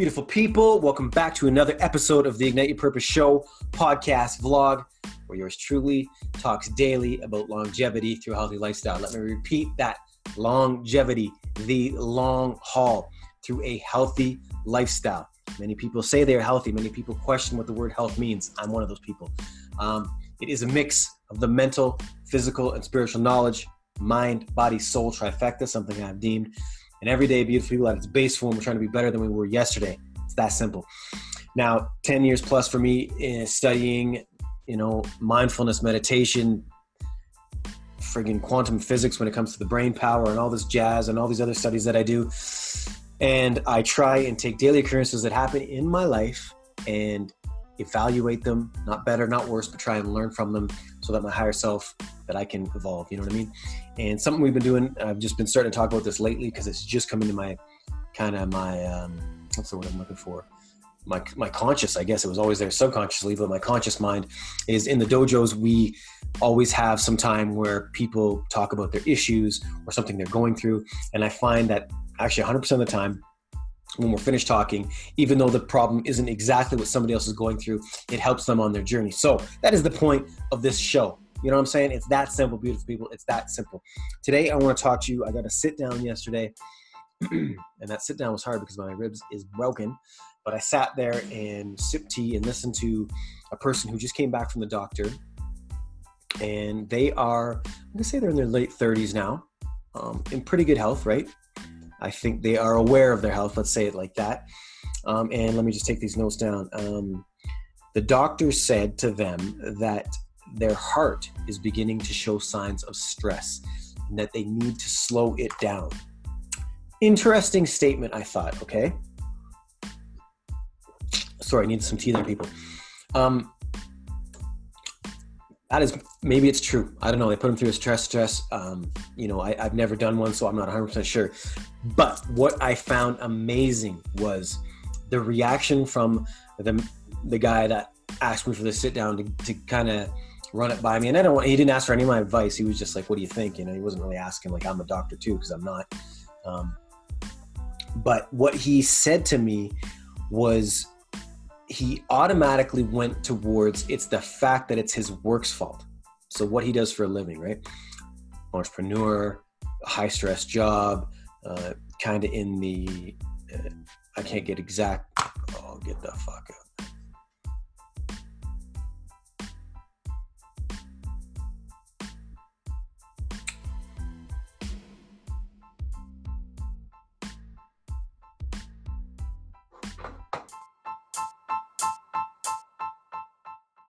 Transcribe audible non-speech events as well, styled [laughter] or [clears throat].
Beautiful people, welcome back to another episode of the Ignite Your Purpose Show podcast vlog, where yours truly talks daily about longevity through a healthy lifestyle. Let me repeat that longevity, the long haul through a healthy lifestyle. Many people say they're healthy, many people question what the word health means. I'm one of those people. Um, it is a mix of the mental, physical, and spiritual knowledge, mind, body, soul trifecta, something I've deemed and everyday beautiful people at its base form we're trying to be better than we were yesterday. It's that simple. Now 10 years plus for me in studying you know mindfulness meditation friggin' quantum physics when it comes to the brain power and all this jazz and all these other studies that i do. And i try and take daily occurrences that happen in my life and evaluate them not better not worse but try and learn from them so that my higher self that I can evolve. You know what I mean? And something we've been doing, I've just been starting to talk about this lately because it's just coming to my kind of my um, what's the word I'm looking for? My my conscious, I guess it was always there subconsciously, but my conscious mind is in the dojos. We always have some time where people talk about their issues or something they're going through, and I find that actually 100% of the time when we're finished talking, even though the problem isn't exactly what somebody else is going through, it helps them on their journey. So that is the point of this show. You know what I'm saying? It's that simple, beautiful people. It's that simple. Today, I want to talk to you. I got a sit down yesterday, [clears throat] and that sit down was hard because my ribs is broken. But I sat there and sipped tea and listened to a person who just came back from the doctor. And they are, I'm to say they're in their late 30s now, um, in pretty good health, right? I think they are aware of their health, let's say it like that. Um, and let me just take these notes down. Um, the doctor said to them that their heart is beginning to show signs of stress and that they need to slow it down. Interesting statement, I thought, okay? Sorry, I need some tea there, people. Um, that is maybe it's true. I don't know. They put him through a stress stress. Um, you know, I, have never done one, so I'm not 100 percent sure. But what I found amazing was the reaction from the the guy that asked me for the sit down to, to kind of run it by me. And I don't he didn't ask for any of my advice. He was just like, what do you think? You know, he wasn't really asking like, I'm a doctor too, cause I'm not. Um, but what he said to me was he automatically went towards it's the fact that it's his work's fault. So what he does for a living, right? Entrepreneur, high stress job, uh, kind of in the, uh, I can't get exact. Oh, get the fuck out